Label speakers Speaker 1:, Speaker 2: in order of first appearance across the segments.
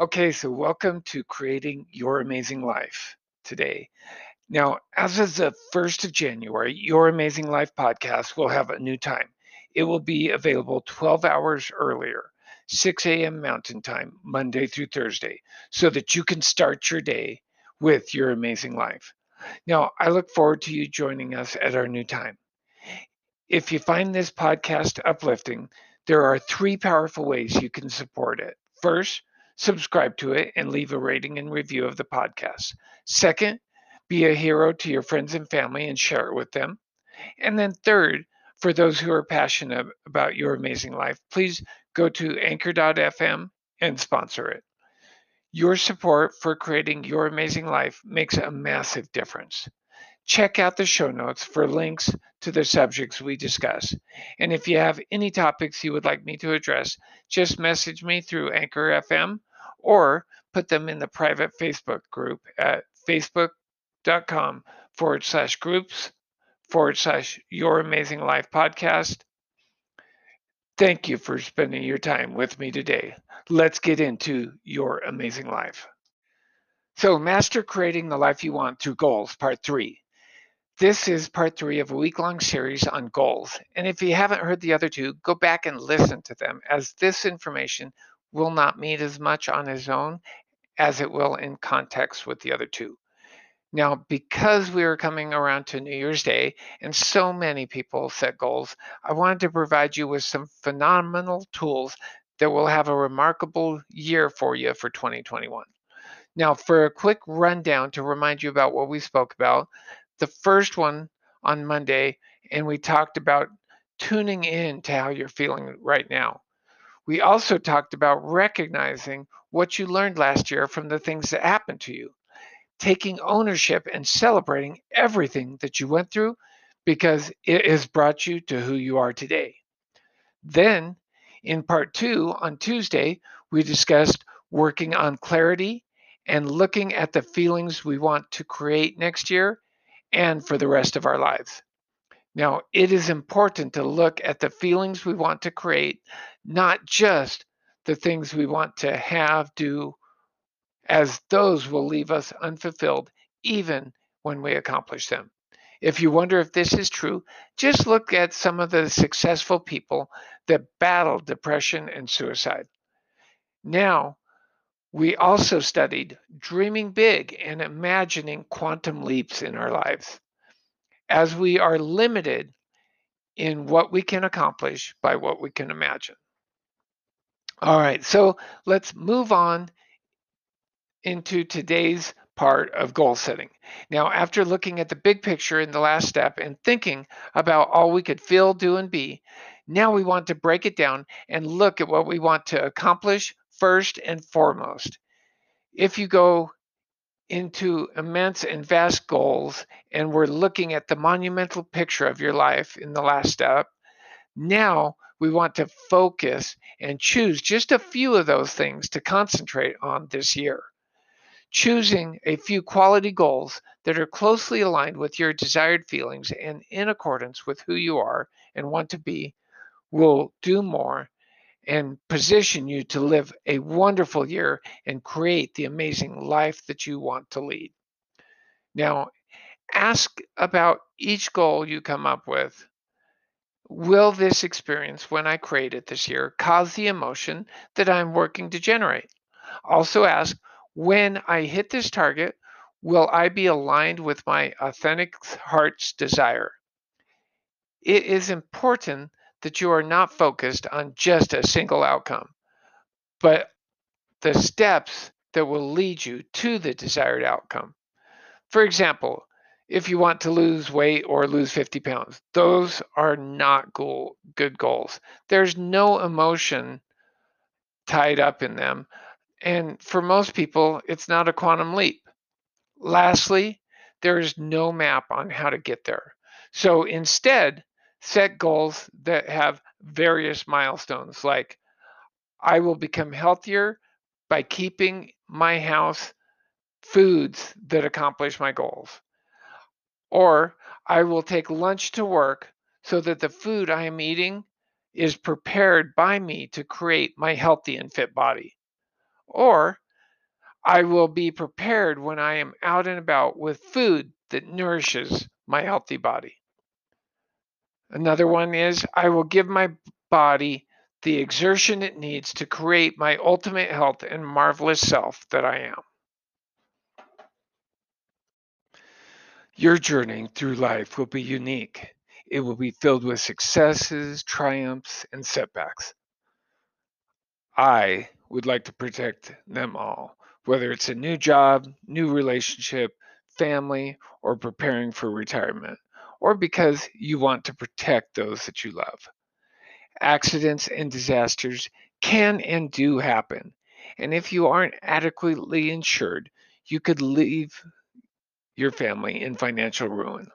Speaker 1: Okay, so welcome to Creating Your Amazing Life today. Now, as of the 1st of January, Your Amazing Life podcast will have a new time. It will be available 12 hours earlier, 6 a.m. Mountain Time, Monday through Thursday, so that you can start your day with your amazing life. Now, I look forward to you joining us at our new time. If you find this podcast uplifting, there are three powerful ways you can support it. First, subscribe to it, and leave a rating and review of the podcast. Second, be a hero to your friends and family and share it with them. And then third, for those who are passionate about your amazing life, please go to anchor.fm and sponsor it. Your support for creating your amazing life makes a massive difference. Check out the show notes for links to the subjects we discuss. And if you have any topics you would like me to address, just message me through Anchor FM or put them in the private Facebook group at facebook.com forward slash groups forward slash your amazing life podcast. Thank you for spending your time with me today. Let's get into your amazing life. So, Master Creating the Life You Want Through Goals, Part 3. This is part three of a week long series on goals. And if you haven't heard the other two, go back and listen to them, as this information will not mean as much on his own as it will in context with the other two. Now, because we are coming around to New Year's Day and so many people set goals, I wanted to provide you with some phenomenal tools that will have a remarkable year for you for 2021. Now, for a quick rundown to remind you about what we spoke about, the first one on Monday, and we talked about tuning in to how you're feeling right now. We also talked about recognizing what you learned last year from the things that happened to you, taking ownership and celebrating everything that you went through because it has brought you to who you are today. Then, in part two on Tuesday, we discussed working on clarity and looking at the feelings we want to create next year and for the rest of our lives. Now, it is important to look at the feelings we want to create, not just the things we want to have, do, as those will leave us unfulfilled even when we accomplish them. If you wonder if this is true, just look at some of the successful people that battled depression and suicide. Now, we also studied dreaming big and imagining quantum leaps in our lives as we are limited in what we can accomplish by what we can imagine. All right, so let's move on into today's part of goal setting. Now, after looking at the big picture in the last step and thinking about all we could feel, do, and be, now we want to break it down and look at what we want to accomplish first and foremost. If you go into immense and vast goals, and we're looking at the monumental picture of your life in the last step. Now we want to focus and choose just a few of those things to concentrate on this year. Choosing a few quality goals that are closely aligned with your desired feelings and in accordance with who you are and want to be will do more and position you to live a wonderful year and create the amazing life that you want to lead. Now, ask about each goal you come up with. Will this experience, when I create it this year, cause the emotion that I'm working to generate? Also, ask when I hit this target, will I be aligned with my authentic heart's desire? It is important that you are not focused on just a single outcome, but the steps that will lead you to the desired outcome. For example, if you want to lose weight or lose 50 pounds, those are not goal, good goals. There's no emotion tied up in them. And for most people, it's not a quantum leap. Lastly, there is no map on how to get there. So instead, set goals that have various milestones like I will become healthier by keeping my house foods that accomplish my goals. Or I will take lunch to work so that the food I am eating is prepared by me to create my healthy and fit body. Or I will be prepared when I am out and about with food that nourishes my healthy body. Another one is I will give my body the exertion it needs to create my ultimate health and marvelous self that I am. Your journey through life will be unique. It will be filled with successes, triumphs, and setbacks. I would like to protect them all, whether it's a new job, new relationship, family, or preparing for retirement, or because you want to protect those that you love. Accidents and disasters can and do happen, and if you aren't adequately insured, you could leave your family in financial ruin.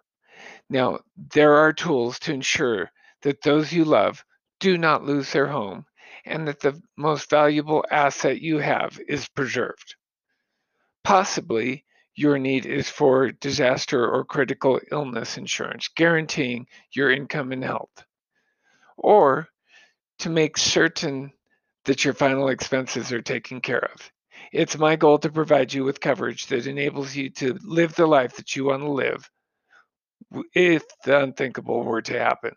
Speaker 1: Now, there are tools to ensure that those you love do not lose their home and that the most valuable asset you have is preserved. Possibly, your need is for disaster or critical illness insurance, guaranteeing your income and health. Or to make certain that your final expenses are taken care of. It's my goal to provide you with coverage that enables you to live the life that you want to live if the unthinkable were to happen.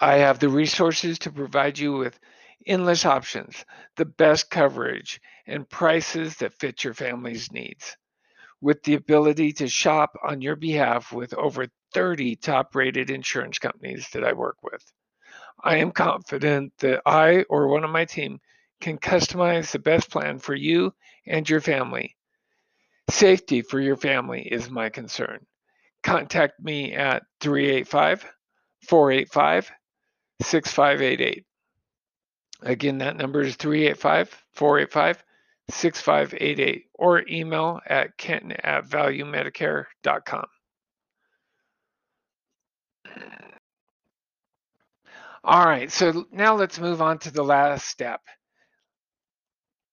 Speaker 1: I have the resources to provide you with endless options, the best coverage, and prices that fit your family's needs. With the ability to shop on your behalf with over 30 top rated insurance companies that I work with. I am confident that I or one of my team can customize the best plan for you and your family. Safety for your family is my concern. Contact me at 385 485 6588. Again, that number is 385 485 6588 or email at kenton at valuemedicare.com. All right, so now let's move on to the last step.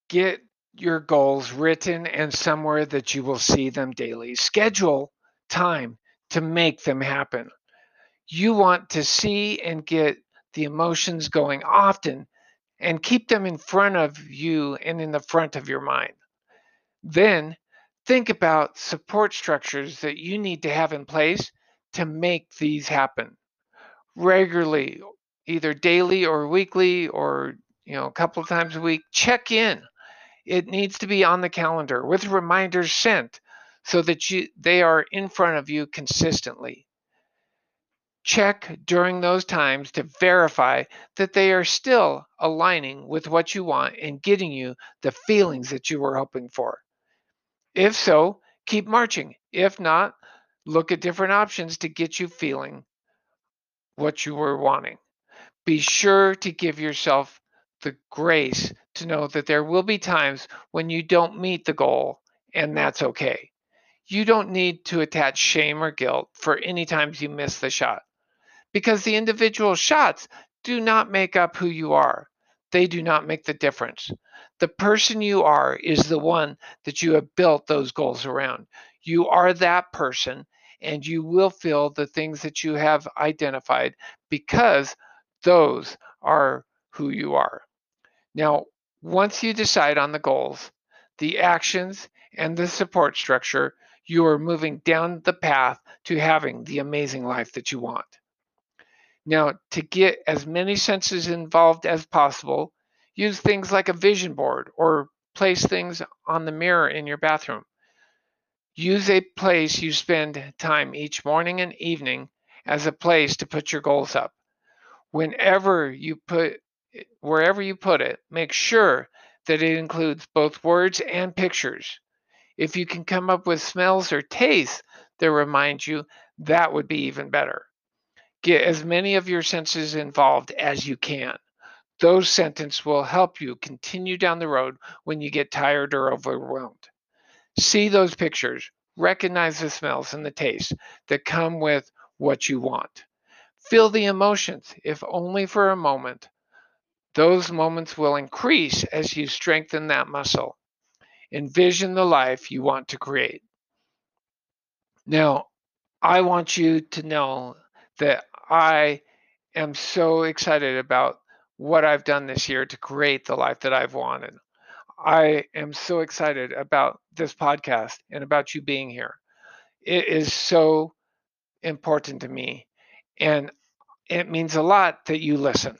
Speaker 1: Get your goals written and somewhere that you will see them daily. Schedule time to make them happen. You want to see and get the emotions going often and keep them in front of you and in the front of your mind. Then think about support structures that you need to have in place to make these happen regularly, either daily or weekly or you know a couple of times a week. Check in. It needs to be on the calendar with reminders sent so that you they are in front of you consistently. Check during those times to verify that they are still aligning with what you want and getting you the feelings that you were hoping for. If so, keep marching. If not, look at different options to get you feeling what you were wanting. Be sure to give yourself the grace to know that there will be times when you don't meet the goal, and that's okay. You don't need to attach shame or guilt for any times you miss the shot because the individual shots do not make up who you are. They do not make the difference. The person you are is the one that you have built those goals around. You are that person, and you will feel the things that you have identified because those are who you are. Now, once you decide on the goals, the actions, and the support structure, you are moving down the path to having the amazing life that you want. Now, to get as many senses involved as possible, use things like a vision board or place things on the mirror in your bathroom. Use a place you spend time each morning and evening as a place to put your goals up. Whenever you put wherever you put it, make sure that it includes both words and pictures. If you can come up with smells or tastes that remind you, that would be even better. Get as many of your senses involved as you can. Those sentences will help you continue down the road when you get tired or overwhelmed. See those pictures, recognize the smells and the tastes that come with what you want. Feel the emotions, if only for a moment. Those moments will increase as you strengthen that muscle. Envision the life you want to create. Now, I want you to know that I am so excited about what I've done this year to create the life that I've wanted. I am so excited about this podcast and about you being here. It is so important to me. And it means a lot that you listen.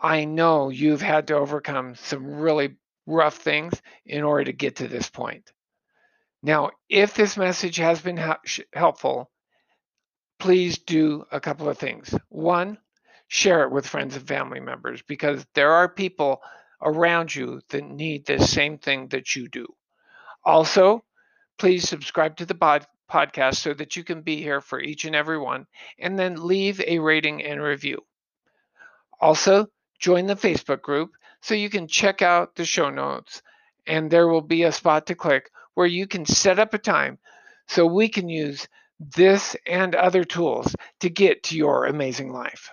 Speaker 1: I know you've had to overcome some really rough things in order to get to this point. Now, if this message has been helpful, please do a couple of things. One, share it with friends and family members because there are people around you that need the same thing that you do. Also, please subscribe to the pod- podcast so that you can be here for each and every one, and then leave a rating and review. Also, join the Facebook group so you can check out the show notes, and there will be a spot to click where you can set up a time so we can use this and other tools to get to your amazing life.